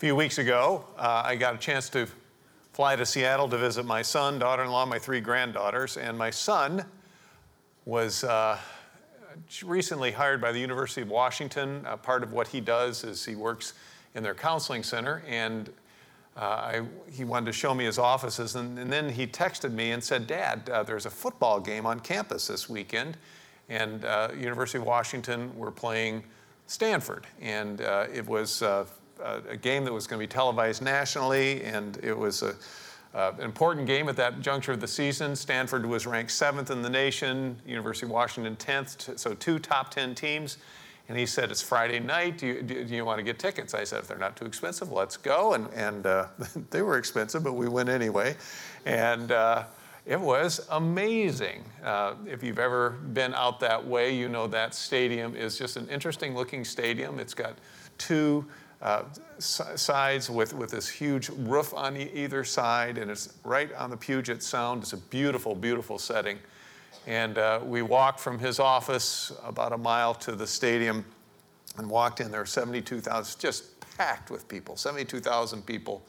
few weeks ago, uh, I got a chance to fly to Seattle to visit my son, daughter in law, my three granddaughters. And my son was uh, recently hired by the University of Washington. Uh, part of what he does is he works in their counseling center. And uh, I, he wanted to show me his offices. And, and, then he texted me and said, Dad, uh, there's a football game on campus this weekend. And uh, University of Washington were playing Stanford. And uh, it was a, game that was going to be televised nationally, and it was a, an important game at that juncture of the season. Stanford was ranked seventh in the nation, University of Washington 10th, so two top 10 teams. And he said, It's Friday night. Do you, do you want to get tickets? I said, If they're not too expensive, let's go. And, and uh, they were expensive, but we went anyway. And uh, it was amazing. Uh, if you've ever been out that way, you know that stadium is just an interesting looking stadium. It's got two uh, sides with, with this huge roof on either side, and it's right on the Puget Sound. It's a beautiful, beautiful setting. And uh, we walked from his office about a mile to the stadium and walked in there, 72,000, just packed with people, 72,000 people.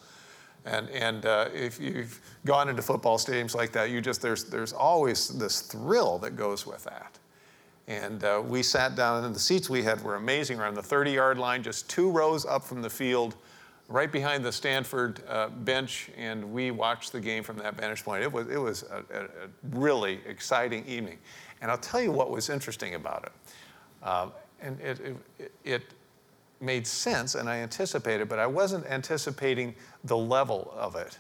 And, and uh, if you've gone into football stadiums like that, you just, there's, there's always this thrill that goes with that. And uh, we sat down, and the seats we had were amazing around the 30 yard line, just two rows up from the field, right behind the Stanford uh, bench. And we watched the game from that vantage point. It was, it was a, a, really exciting evening. And I'll tell you what was interesting about it. Uh, and it, it, it made sense, and I anticipated, but I wasn't anticipating the level of it.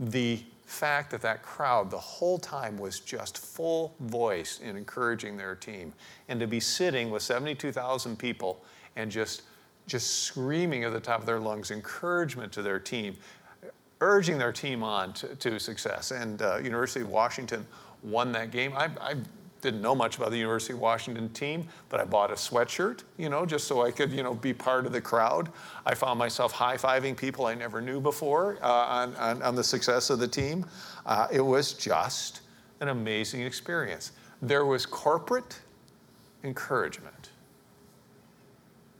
The fact that that crowd the whole time was just full voice in encouraging their team. And to be sitting with 72,000 people and just just screaming at the top of their lungs encouragement to their team urging their team on to, to success. And uh, university of washington won that game. I, I didn't know much about the University of Washington team, but I bought a sweatshirt, you know, just so I could, you know, be part of the crowd. I found myself high-fiving people I never knew before uh, on, on, on, the success of the team. Uh, it was just an amazing experience. There was corporate encouragement.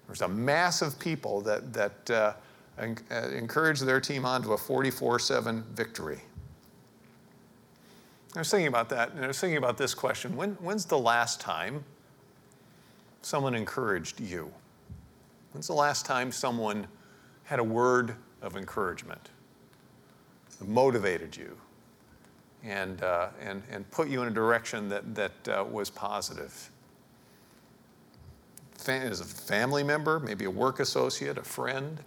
There was a mass of people that, that uh, encouraged their team on to a 44-7 victory. I was thinking about that, and I was thinking about this question when, When's the last time someone encouraged you? When's the last time someone had a word of encouragement, motivated you, and, uh, and, and put you in a direction that, that uh, was positive? As a family member, maybe a work associate, a friend,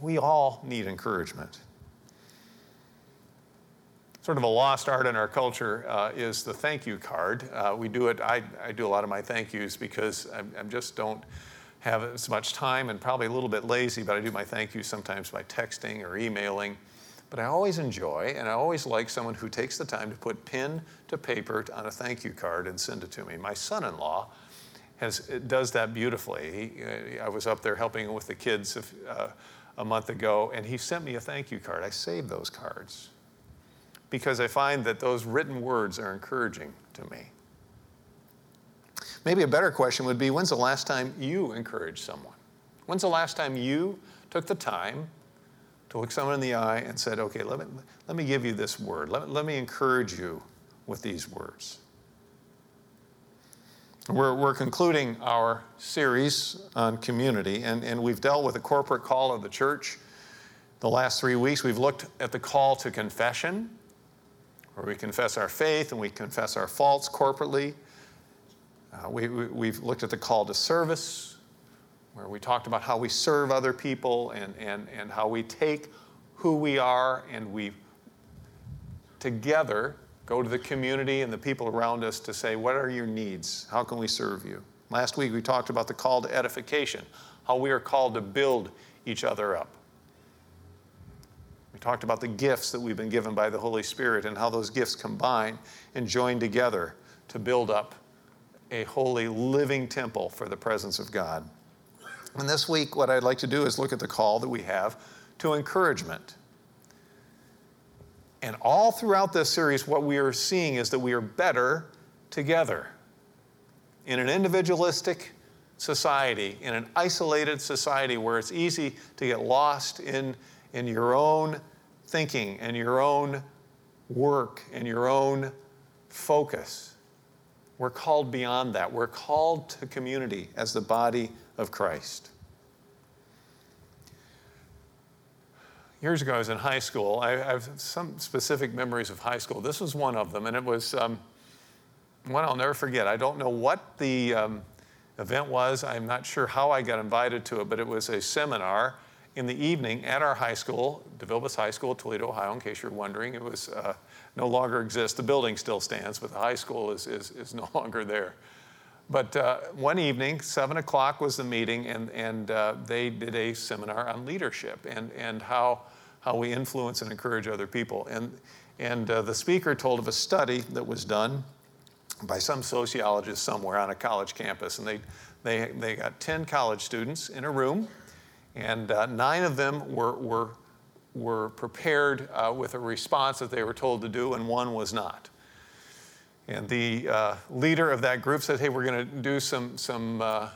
we all need encouragement sort of a lost art in our culture uh, is the thank you card. Uh, we do it, I, I, do a lot of my thank yous because I, I, just don't have as much time and probably a little bit lazy, but I do my thank yous sometimes by texting or emailing. But I always enjoy and I always like someone who takes the time to put pen to paper on a thank you card and send it to me. My son in law has, does that beautifully. He, I was up there helping with the kids uh, a month ago, and he sent me a thank you card. I saved those cards because I find that those written words are encouraging to me. Maybe a better question would be when's the last time you encouraged someone? When's the last time you took the time to look someone in the eye and said, okay, let me, let me give you this word. Let, let me encourage you with these words? We're, we're concluding our series on community, and, and we've dealt with the corporate call of the church. The last three weeks, we've looked at the call to confession, where we confess our faith and we confess our faults corporately. Uh, we, we, have looked at the call to service, where we talked about how we serve other people and, and, and how we take who we are and we together go to the community and the people around us to say, What are your needs? How can we serve you? Last week we talked about the call to edification, how we are called to build each other up. Talked about the gifts that we've been given by the Holy Spirit and how those gifts combine and join together to build up a holy, living temple for the presence of God. And this week, what I'd like to do is look at the call that we have to encouragement. And all throughout this series, what we are seeing is that we are better together. In an individualistic society, in an isolated society where it's easy to get lost in, in your own thinking and your own work and your own focus. We're called beyond that. We're called to community as the body of Christ. Years ago, I was in high school. I, have some specific memories of high school. This was one of them, and it was um, one I'll never forget. I don't know what the um, event was. I'm not sure how I got invited to it, but it was a seminar in the evening at our high school, DeVilbiss High School, Toledo, Ohio, in case you're wondering. It was uh, no longer exists. The building still stands, but the high school is, is, is no longer there. But uh, one evening, 7 o'clock was the meeting, and, and uh, they did a seminar on leadership and, and how, how we influence and encourage other people. And, and uh, the speaker told of a study that was done by some sociologist somewhere on a college campus. And they, they, they got 10 college students in a room, and uh, nine of them were, were, were prepared uh, with a response that they were told to do, and one was not. And the uh, leader of that group said, Hey, we're going to do some, some uh,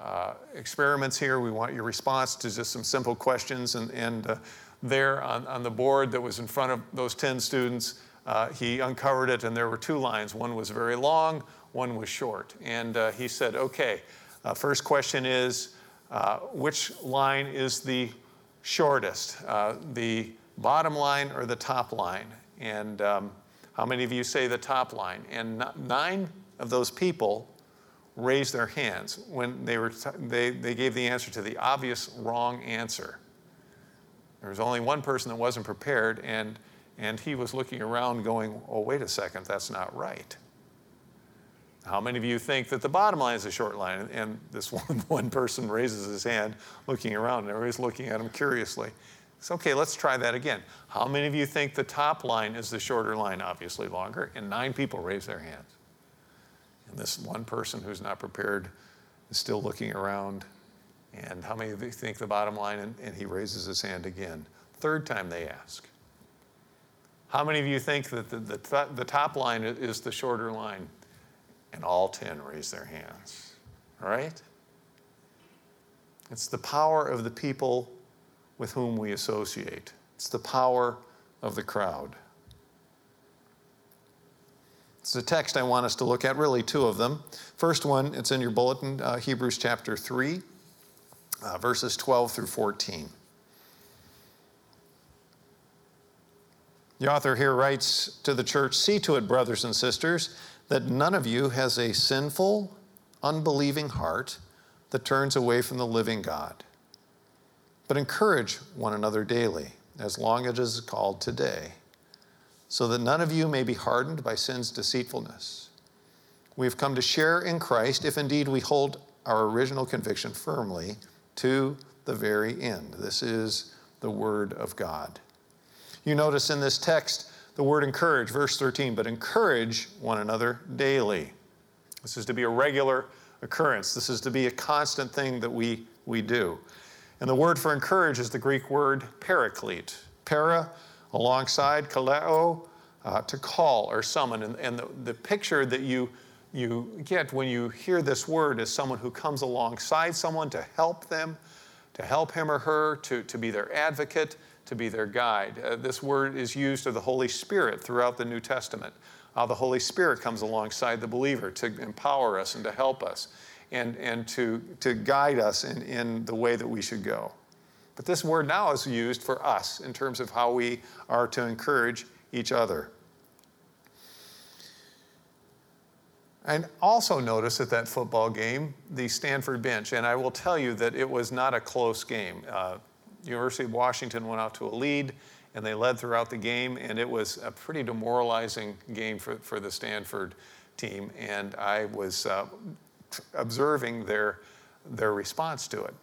uh, experiments here. We want your response to just some simple questions. And, and uh, there on, on the board that was in front of those 10 students, he uncovered it, and there were two lines. One was very long, one was short. And he said, Okay, first question is, which line is the shortest, the bottom line or the top line? And um, how many of you say the top line? And nine of those people raised their hands when they, were t- they, they gave the answer to the obvious wrong answer. There was only one person that wasn't prepared, and, and he was looking around going, Oh, wait a second, that's not right. How many of you think that the bottom line is a short line? And this one, one person raises his hand looking around, and everybody's looking at him curiously. It's okay, let's try that again. How many of you think the top line is the shorter line? Obviously longer. And nine people raise their hands. And this one person who's not prepared is still looking around. And how many of you think the bottom line? And, and he raises his hand again. Third time they ask. How many of you think that the, the, the top line is the shorter line? And all 10 raise their hands. All right? It's the power of the people with whom we associate. It's the power of the crowd. It's a text I want us to look at, really, two of them. First one, it's in your bulletin, uh, Hebrews chapter 3, uh, verses 12 through 14. The author here writes to the church See to it, brothers and sisters, that none of you has a sinful, unbelieving heart that turns away from the living God but encourage one another daily, as long as it is called today, so that none of you may be hardened by sin's deceitfulness. We have come to share in Christ if indeed we hold our original conviction firmly to the very end. This is the Word of God. You notice in this text the word encourage, verse 13, but encourage one another daily. This is to be a regular occurrence. This is to be a constant thing that we, we do. And the word for encourage is the Greek word paraclete. Para, alongside, kaleo, uh, to call or summon. And, and the, the picture that you, you get when you hear this word is someone who comes alongside someone to help them, to help him or her, to, to be their advocate, to be their guide. Uh, this word is used of the Holy Spirit throughout the New Testament. How the Holy Spirit comes alongside the believer to empower us and to help us and, and to, to guide us in, in the way that we should go. But this word now is used for us in terms of how we are to encourage each other. And also notice at that football game the Stanford bench, and I will tell you that it was not a close game. Uh, University of Washington went out to a lead, and they led throughout the game, and it was a pretty demoralizing game for, for the Stanford team. And I was uh, observing their, their response to it.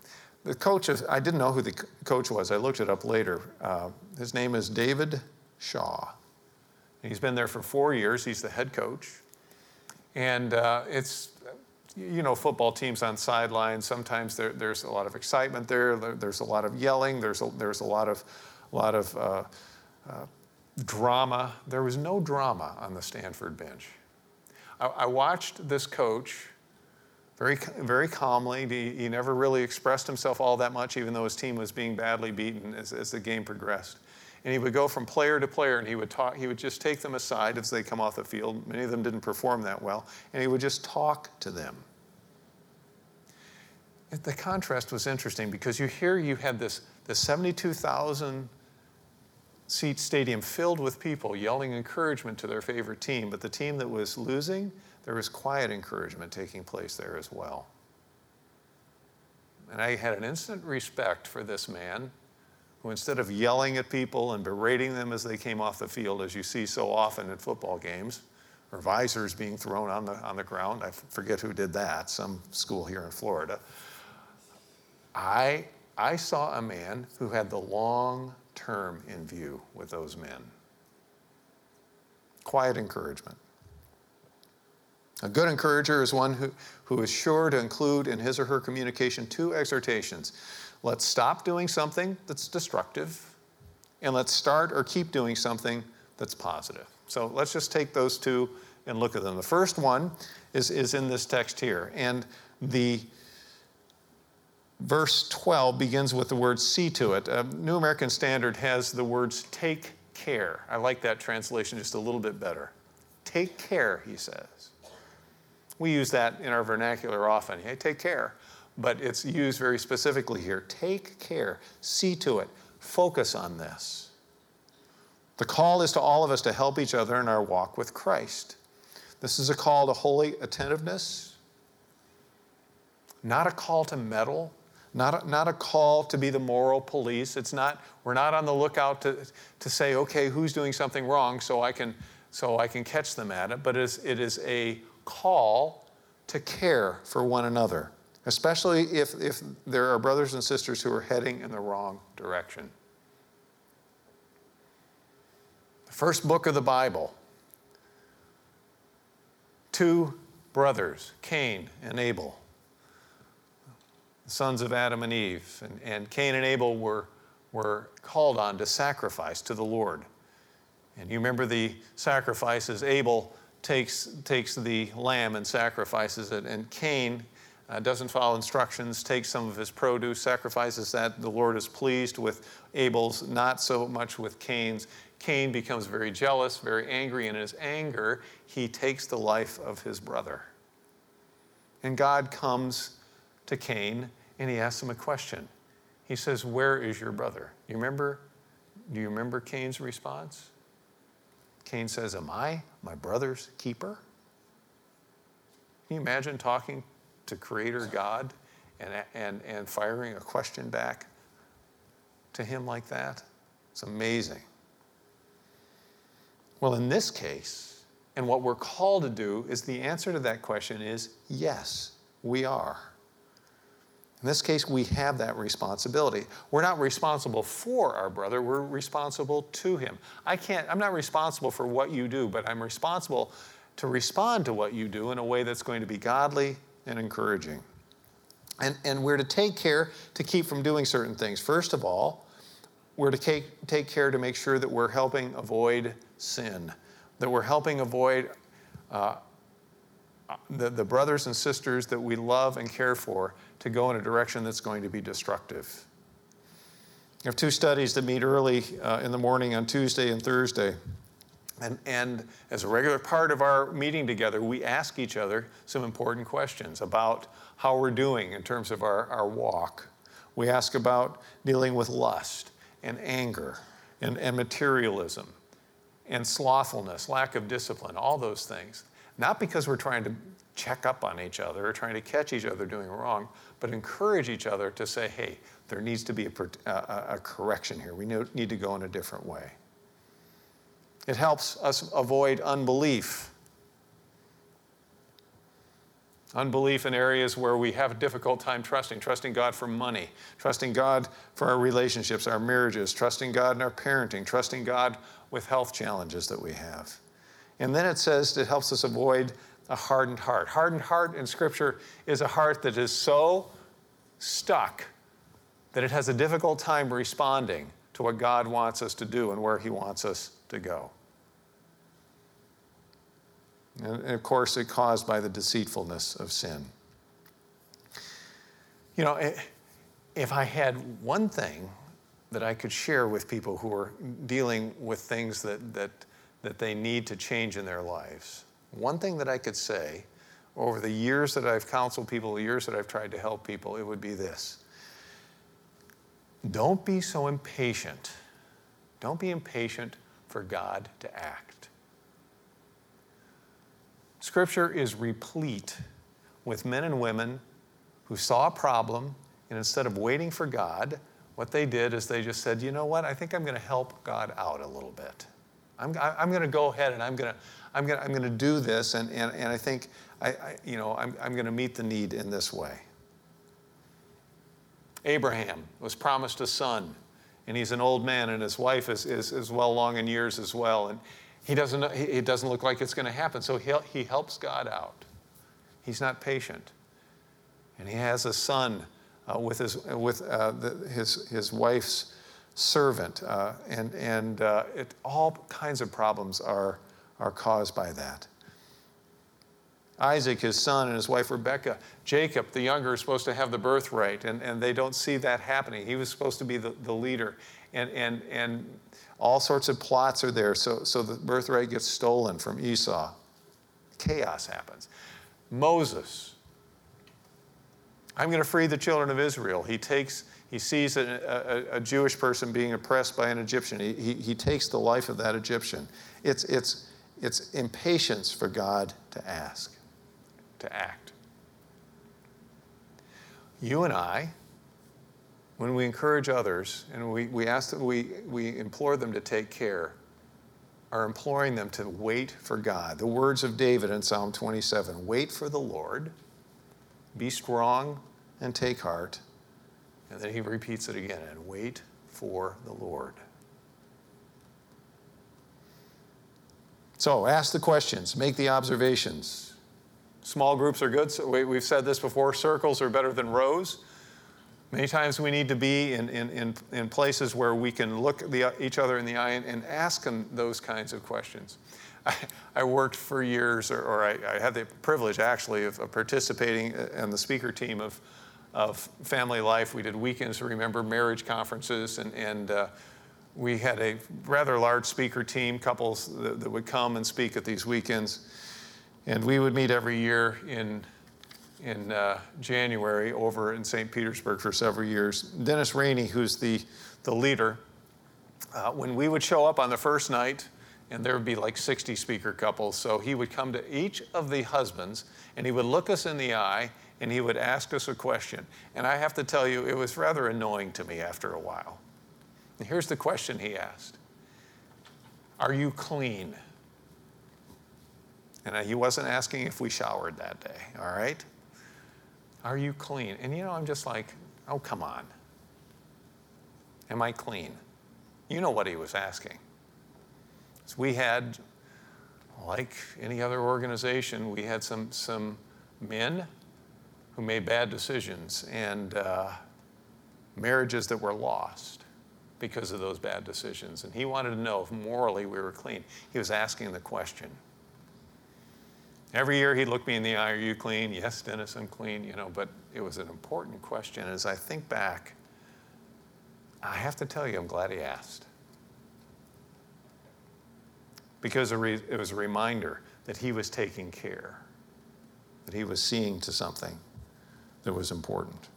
The coach, is, I didn't know who the coach was. I looked it up later. Uh, his name is David Shaw. He's been there for four years. He's the head coach. And uh, it's, you know, football teams on sidelines, sometimes there, there's a lot of excitement there. there. There's a lot of yelling. There's a, there's a lot of, lot of uh, uh, drama. There was no drama on the Stanford bench. I, I watched this coach very, very calmly. He, he, never really expressed himself all that much, even though his team was being badly beaten as, as the game progressed. And he would go from player to player and he would talk, he would just take them aside as they come off the field. Many of them didn't perform that well, and he would just talk to them. The contrast was interesting because you hear you had this, this 72,000 seat stadium filled with people yelling encouragement to their favorite team, but the team that was losing, there was quiet encouragement taking place there as well. And I had an instant respect for this man who, instead of yelling at people and berating them as they came off the field, as you see so often in football games, or visors being thrown on the, on the ground, I forget who did that, some school here in Florida. I, I saw a man who had the long term in view with those men. Quiet encouragement. A good encourager is one who, who is sure to include in his or her communication two exhortations. Let's stop doing something that's destructive, and let's start or keep doing something that's positive. So let's just take those two and look at them. The first one is, is in this text here, and the verse 12 begins with the word see to it. Uh, New American Standard has the words take care. I like that translation just a little bit better. Take care, he says. We use that in our vernacular often. Hey, take care. But it's used very specifically here. Take care, see to it, focus on this. The call is to all of us to help each other in our walk with Christ. This is a call to holy attentiveness, not a call to meddle, not a, not a call to be the moral police. It's not, we're not on the lookout to, to say, okay, who's doing something wrong so I can, so I can catch them at it, but it is, it is a call to care for one another, especially if, if there are brothers and sisters who are heading in the wrong direction. The first book of the Bible, two brothers, Cain and Abel sons of Adam and Eve. And, and Cain and Abel were, were called on to sacrifice to the Lord. And you remember the sacrifices. Abel takes, takes the lamb and sacrifices it, and Cain uh, doesn't follow instructions, takes some of his produce, sacrifices that. The Lord is pleased with Abel's, not so much with Cain's. Cain becomes very jealous, very angry, and in his anger, he takes the life of his brother. And God comes to Cain and he asks him a question. He says, Where is your brother? You remember? Do you remember Cain's response? Cain says, Am I my brother's keeper? Can you imagine talking to Creator God and, and, and firing a question back to him like that? It's amazing. Well, in this case, and what we're called to do is the answer to that question is yes, we are. In this case, we have that responsibility. We're not responsible for our brother, we're responsible to him. I can't, I'm not responsible for what you do, but I'm responsible to respond to what you do in a way that's going to be godly and encouraging. And, and we're to take care to keep from doing certain things. First of all, we're to take, take care to make sure that we're helping avoid sin, that we're helping avoid uh, the, the brothers and sisters that we love and care for to go in a direction that's going to be destructive. We have two studies that meet early uh, in the morning on Tuesday and Thursday. And, and as a regular part of our meeting together, we ask each other some important questions about how we're doing in terms of our, our walk. We ask about dealing with lust and anger and, and materialism and slothfulness, lack of discipline, all those things. Not because we're trying to check up on each other or trying to catch each other doing wrong, but encourage each other to say, hey, there needs to be a, a, a correction here. We need to go in a different way. It helps us avoid unbelief. Unbelief in areas where we have a difficult time trusting, trusting God for money, trusting God for our relationships, our marriages, trusting God in our parenting, trusting God with health challenges that we have. And then it says it helps us avoid a hardened heart. Hardened heart in Scripture is a heart that is so stuck that it has a difficult time responding to what God wants us to do and where He wants us to go. And of course, it's caused by the deceitfulness of sin. You know, if I had one thing that I could share with people who are dealing with things that, that, that they need to change in their lives, one thing that I could say over the years that I've counseled people, the years that I've tried to help people, it would be this Don't be so impatient. Don't be impatient for God to act. Scripture is replete with men and women who saw a problem, and instead of waiting for God, what they did is they just said, you know what, I think I'm going to help God out a little bit. I'm, I'm going to go ahead and I'm going to, I'm going to, I'm going to do this, and, and, and I think I, I you know, I'm, I'm going to meet the need in this way. Abraham was promised a son, and he's an old man, and his wife is, is, is well along in years as well. And he doesn't, it doesn't look like it's going to happen, so he, he helps God out. He's not patient. And he has a son uh, with, his, with uh, the, his, his wife's servant. Uh, and and uh, it, all kinds of problems are, are caused by that. Isaac, his son, and his wife Rebecca. Jacob, the younger, is supposed to have the birthright, and, and they don't see that happening. He was supposed to be the, the leader. And, and, and all sorts of plots are there, so, so the birthright gets stolen from Esau. Chaos happens. Moses, I'm going to free the children of Israel. He takes, he sees a, a, a Jewish person being oppressed by an Egyptian. He, he, he, takes the life of that Egyptian. It's, it's, it's impatience for God to ask, to act. You and I, when we encourage others and we, we ask that we, we implore them to take care, are imploring them to wait for God. The words of David in Psalm 27 wait for the Lord, be strong and take heart. And then he repeats it again and wait for the Lord. So ask the questions, make the observations. Small groups are good. So we, have said this before circles are better than rows. Many times we need to be in, in, in, in places where we can look the, each other in the eye and, and ask them those kinds of questions. I, I worked for years, or, or I, I, had the privilege actually of, of participating uh, in the speaker team of of family life. We did weekends to remember marriage conferences, and, and uh, we had a rather large speaker team, couples that, that, would come and speak at these weekends. And we would meet every year in, in uh, January over in St. Petersburg for several years. Dennis Rainey, who's the, the leader, uh, when we would show up on the first night, and there would be like 60 speaker couples, so he would come to each of the husbands and he would look us in the eye and he would ask us a question. And I have to tell you, it was rather annoying to me after a while. And here's the question he asked Are you clean? And he wasn't asking if we showered that day, all right? Are you clean? And you know, I'm just like, oh, come on. Am I clean? You know what he was asking. So we had, like any other organization, we had some, some men who made bad decisions and uh, marriages that were lost because of those bad decisions. And he wanted to know if morally we were clean. He was asking the question. Every year he'd look me in the eye, Are you clean? Yes, Dennis, I'm clean, you know, but it was an important question. As I think back, I have to tell you, I'm glad he asked. Because it was a reminder that he was taking care, that he was seeing to something that was important.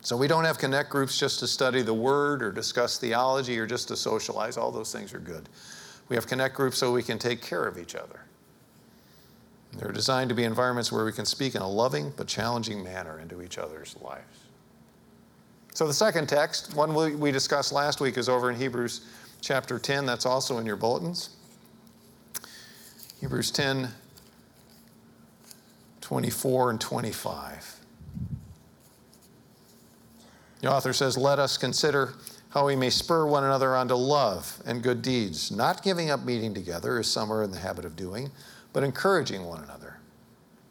So we don't have connect groups just to study the word or discuss theology or just to socialize. All those things are good. We have connect groups so we can take care of each other. They're designed to be environments where we can speak in a loving but challenging manner into each other's lives. So the second text, one we discussed last week, is over in Hebrews chapter 10. That's also in your bulletins. Hebrews 10, 24 and 25. The author says, Let us consider how we may spur one another on to love and good deeds, not giving up meeting together, as some are in the habit of doing, but encouraging one another,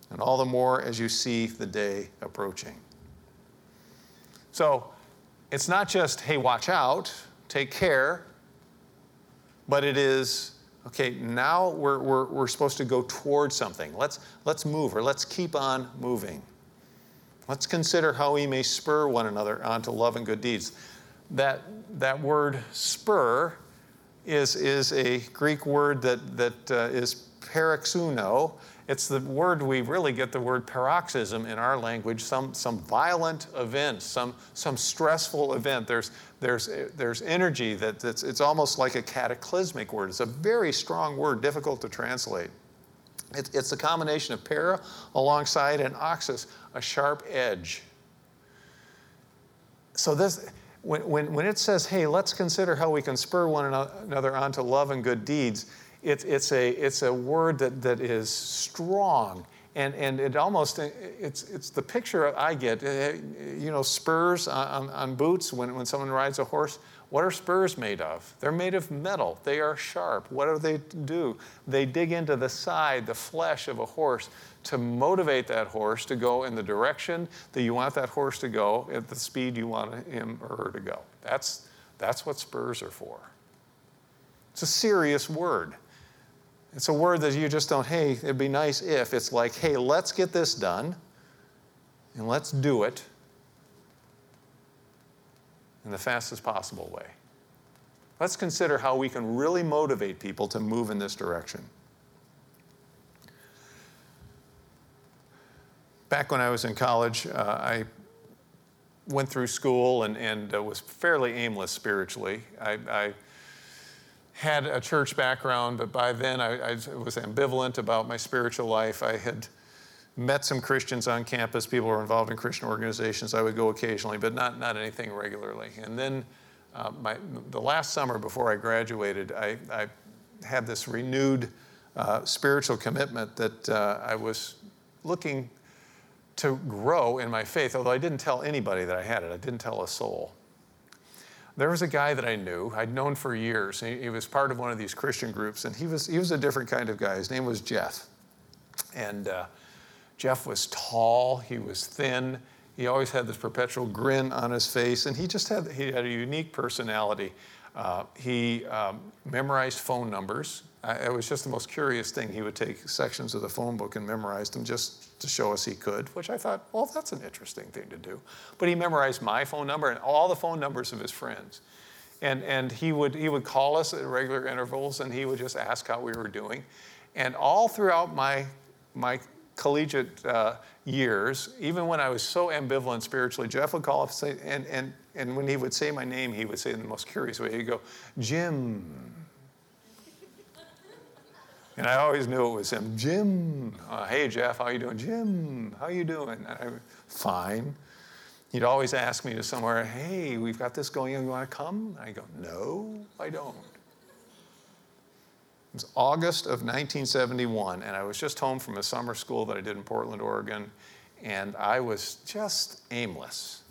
and all the more as you see the day approaching. So it's not just, hey, watch out, take care, but it is, okay, now we're, we're, we're supposed to go towards something. Let's, let's move or let's keep on moving. Let's consider how we may spur one another on to love and good deeds. That, that word spur is, is a Greek word that, that uh, is paroxuno. It's the word we really get the word paroxysm in our language, some, some violent event, some, some stressful event. There's, there's, there's energy that, that's it's almost like a cataclysmic word. It's a very strong word, difficult to translate. It, it's a combination of para alongside an oxus, a sharp edge. So this, when, when, when it says, hey, let's consider how we can spur one another on to love and good deeds, it, it's, a, it's a word that, that is strong. And, and it almost, it's, it's the picture I get, eh, eh, you know, spurs on, on boots when, when someone rides a horse what are spurs made of? They're made of metal. They are sharp. What do they do? They dig into the side, the flesh of a horse to motivate that horse to go in the direction that you want that horse to go at the speed you want him or her to go. That's, that's what spurs are for. It's a serious word. It's a word that you just don't, hey, it'd be nice if. It's like, hey, let's get this done and let's do it in the fastest possible way. Let's consider how we can really motivate people to move in this direction. Back when I was in college, uh, I went through school and, and uh, was fairly aimless spiritually. I, I, had a church background, but by then I, I was ambivalent about my spiritual life. I had met some Christians on campus. People were involved in Christian organizations. I would go occasionally, but not, not anything regularly. And then uh, my, the last summer before I graduated, I, I had this renewed uh, spiritual commitment that uh, I was looking to grow in my faith, although I didn't tell anybody that I had it. I didn't tell a soul. There was a guy that I knew, I'd known for years. He, he was part of one of these Christian groups, and he was, he was a different kind of guy. His name was Jeff. And uh, Jeff was tall, he was thin, he always had this perpetual grin on his face, and he just had, he had a unique personality. Uh, he um, memorized phone numbers. Uh, it was just the most curious thing. He would take sections of the phone book and memorize them just to show us he could, which I thought, well, that's an interesting thing to do. But he memorized my phone number and all the phone numbers of his friends. And, and he, would, he would call us at regular intervals and he would just ask how we were doing. And all throughout my, my collegiate uh, years, even when I was so ambivalent spiritually, Jeff would call up and say, and, and, and when he would say my name, he would say in the most curious way, he'd go, Jim. And I always knew it was him. Jim. Uh, hey, Jeff, how you doing? Jim, how you doing? I, Fine. He'd always ask me to somewhere, hey, we've got this going on, you want to come? I go, no, I don't It was August of 1971, and I was just home from a summer school that I did in Portland, Oregon, and I was just aimless,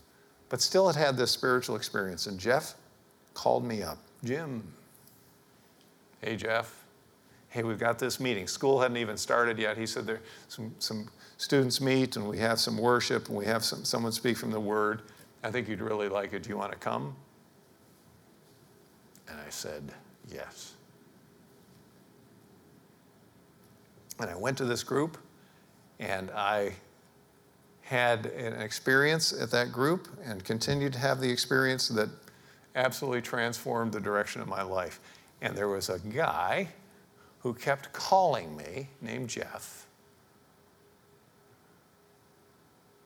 but still had had this spiritual experience. And Jeff called me up Jim, hey, Jeff, hey, we've got this meeting. School hadn't even started yet. He said there some, some students meet, and we have some worship, and we have some, someone speak from the word. I think you'd really like it. Do you want to come? And I said, yes. And I went to this group and I had an experience at that group and continued to have the experience that absolutely transformed the direction of my life. And there was a guy who kept calling me, named Jeff,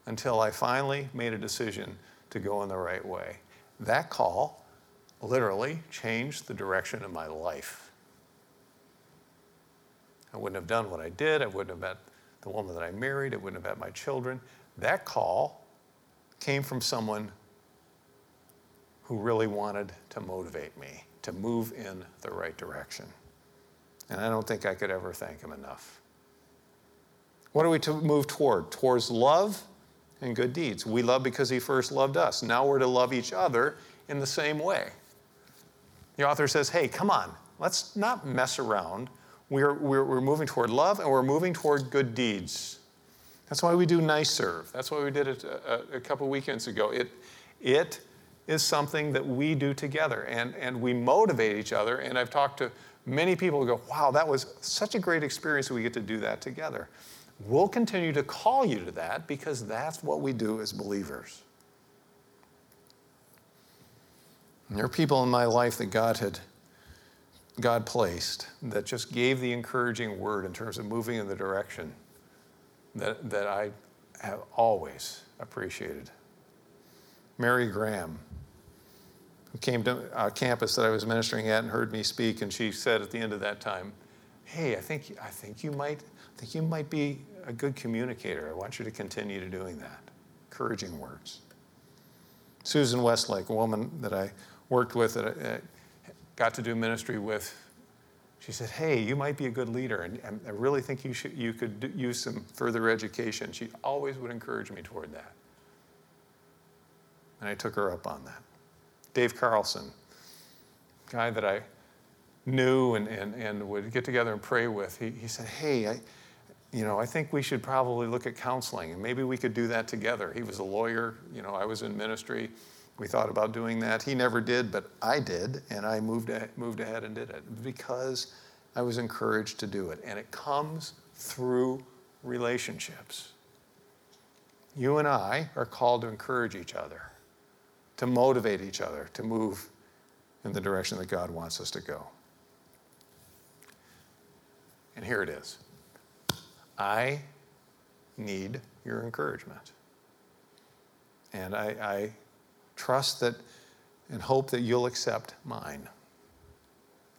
until I finally made a decision to go in the right way. That call literally changed the direction of my life. I wouldn't have done what I did. I wouldn't have met the woman that I married. I wouldn't have met my children. That call came from someone who really wanted to motivate me to move in the right direction. And I don't think I could ever thank him enough. What are we to move toward? Towards love and good deeds. We love because he first loved us. Now we're to love each other in the same way. The author says, hey, come on, let's not mess around we're, we're, we're moving toward love and we're moving toward good deeds. That's why we do Nice Serve. That's why we did it a, a couple weekends ago. It, it is something that we do together and, and we motivate each other. And I've talked to many people go, wow, that was such a great experience we get to do that together. we'll continue to call you to that because that's what we do as believers. And there are people in my life that God had God placed that just gave the encouraging word in terms of moving in the direction that, that I have always appreciated. Mary Graham, came to a campus that I was ministering at and heard me speak, and she said at the end of that time, "Hey, I think I think you might I think you might be a good communicator. I want you to continue to doing that." Encouraging words. Susan Westlake, a woman that I worked with, that I got to do ministry with, she said, "Hey, you might be a good leader, and, and I really think you should you could do, use some further education." She always would encourage me toward that, and I took her up on that. Dave Carlson, guy that I knew and, and, and would get together and pray with, he, he said, Hey, I, you know, I think we should probably look at counseling and maybe we could do that together. He was a lawyer, you know, I was in ministry. We thought about doing that. He never did, but I did, and I moved, moved ahead and did it because I was encouraged to do it. And it comes through relationships. You and I are called to encourage each other to motivate each other to move in the direction that God wants us to go. And here it is I need your encouragement. And I, I trust that and hope that you'll accept mine.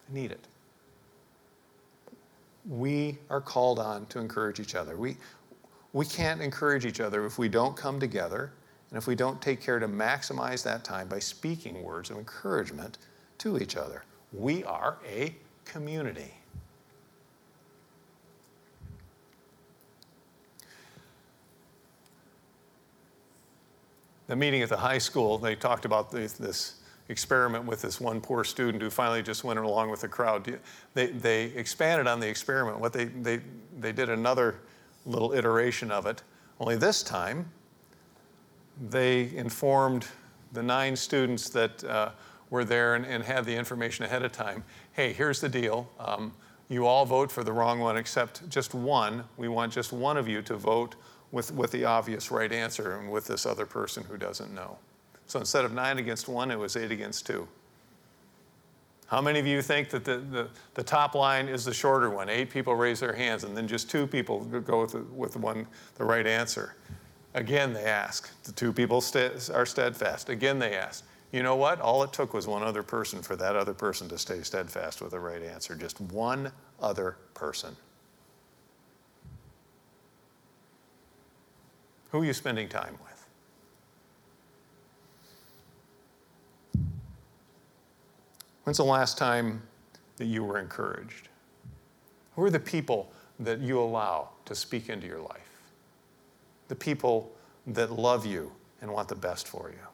I need it. We are called on to encourage each other. We, we can't encourage each other if we don't come together and if we don't take care to maximize that time by speaking words of encouragement to each other, we are a community. The meeting at the high school, they talked about this, experiment with this one poor student who finally just went along with the crowd. They, they expanded on the experiment. What they, they, they did another little iteration of it, only this time they informed the nine students that uh, were there and, and, had the information ahead of time hey, here's the deal. Um, you all vote for the wrong one except just one. We want just one of you to vote with, with the obvious right answer and with this other person who doesn't know. So instead of nine against one, it was eight against two. How many of you think that the, the, the, top line is the shorter one? Eight people raise their hands, and then just two people go with the, with the one the right answer. Again, they ask. The two people are steadfast. Again, they ask. You know what? All it took was one other person for that other person to stay steadfast with the right answer. Just one other person. Who are you spending time with? When's the last time that you were encouraged? Who are the people that you allow to speak into your life? The people that love you and want the best for you.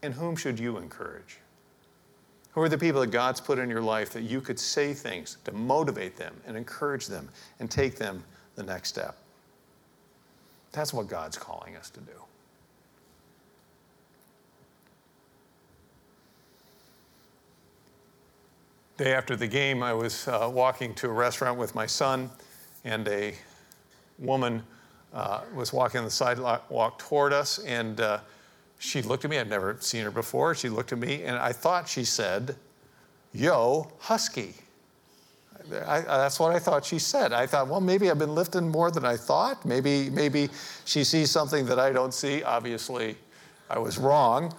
And whom should you encourage? Who are the people that God's put in your life that you could say things to motivate them and encourage them and take them the next step? That's what God's calling us to do. Day after the game, I was uh, walking to a restaurant with my son, and a woman uh, was walking on the sidewalk toward us, and uh, she looked at me. I'd never seen her before. She looked at me, and I thought she said, Yo, Husky. I, I, that's what I thought she said. I thought, well, maybe I've been lifting more than I thought. Maybe, maybe she sees something that I don't see. Obviously, I was wrong.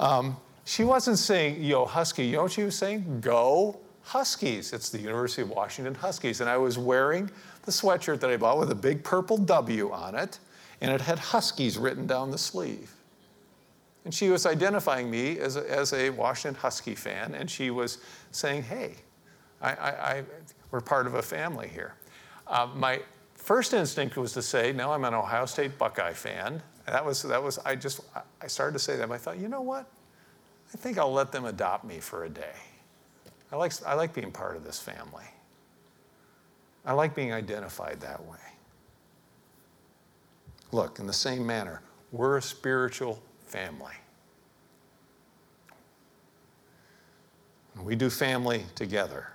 Um, she wasn't saying, yo, Husky. You know what she was saying? Go Huskies. It's the University of Washington Huskies. And I was wearing the sweatshirt that I bought with a big purple W on it, and it had Huskies written down the sleeve. And she was identifying me as a, as a Washington Husky fan, and she was saying, hey, I, I, I we're part of a family here. Uh, my first instinct was to say, no, I'm an Ohio State Buckeye fan. that was, that was, I just, I started to say that. I thought, you know what? I think I'll let them adopt me for a day. I like, I like being part of this family. I like being identified that way. Look, in the same manner, we're a spiritual family. We do family together.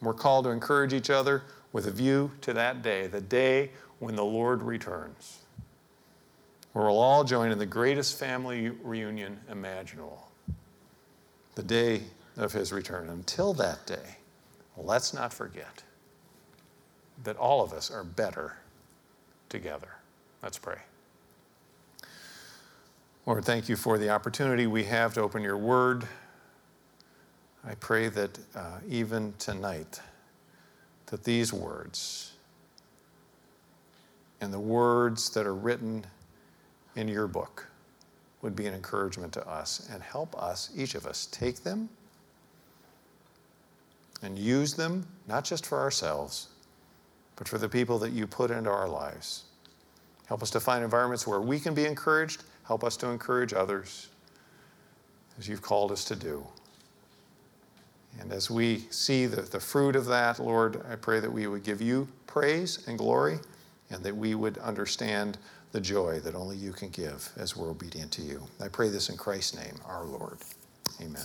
We're called to encourage each other with a view to that day, the day when the Lord returns, where we'll all join in the greatest family reunion imaginable, the day of his return. Until that day, let's not forget that all of us are better together. Let's pray. Lord, thank you for the opportunity we have to open your word. I pray that uh, even tonight, that these words and the words that are written in your book would be an encouragement to us and help us, each of us, take them and use them, not just for ourselves, but for the people that you put into our lives. Help us to find environments where we can be encouraged. Help us to encourage others as you've called us to do. And as we see the, the fruit of that, Lord, I pray that we would give you praise and glory and that we would understand the joy that only you can give as we're obedient to you. I pray this in Christ's name, our Lord. Amen.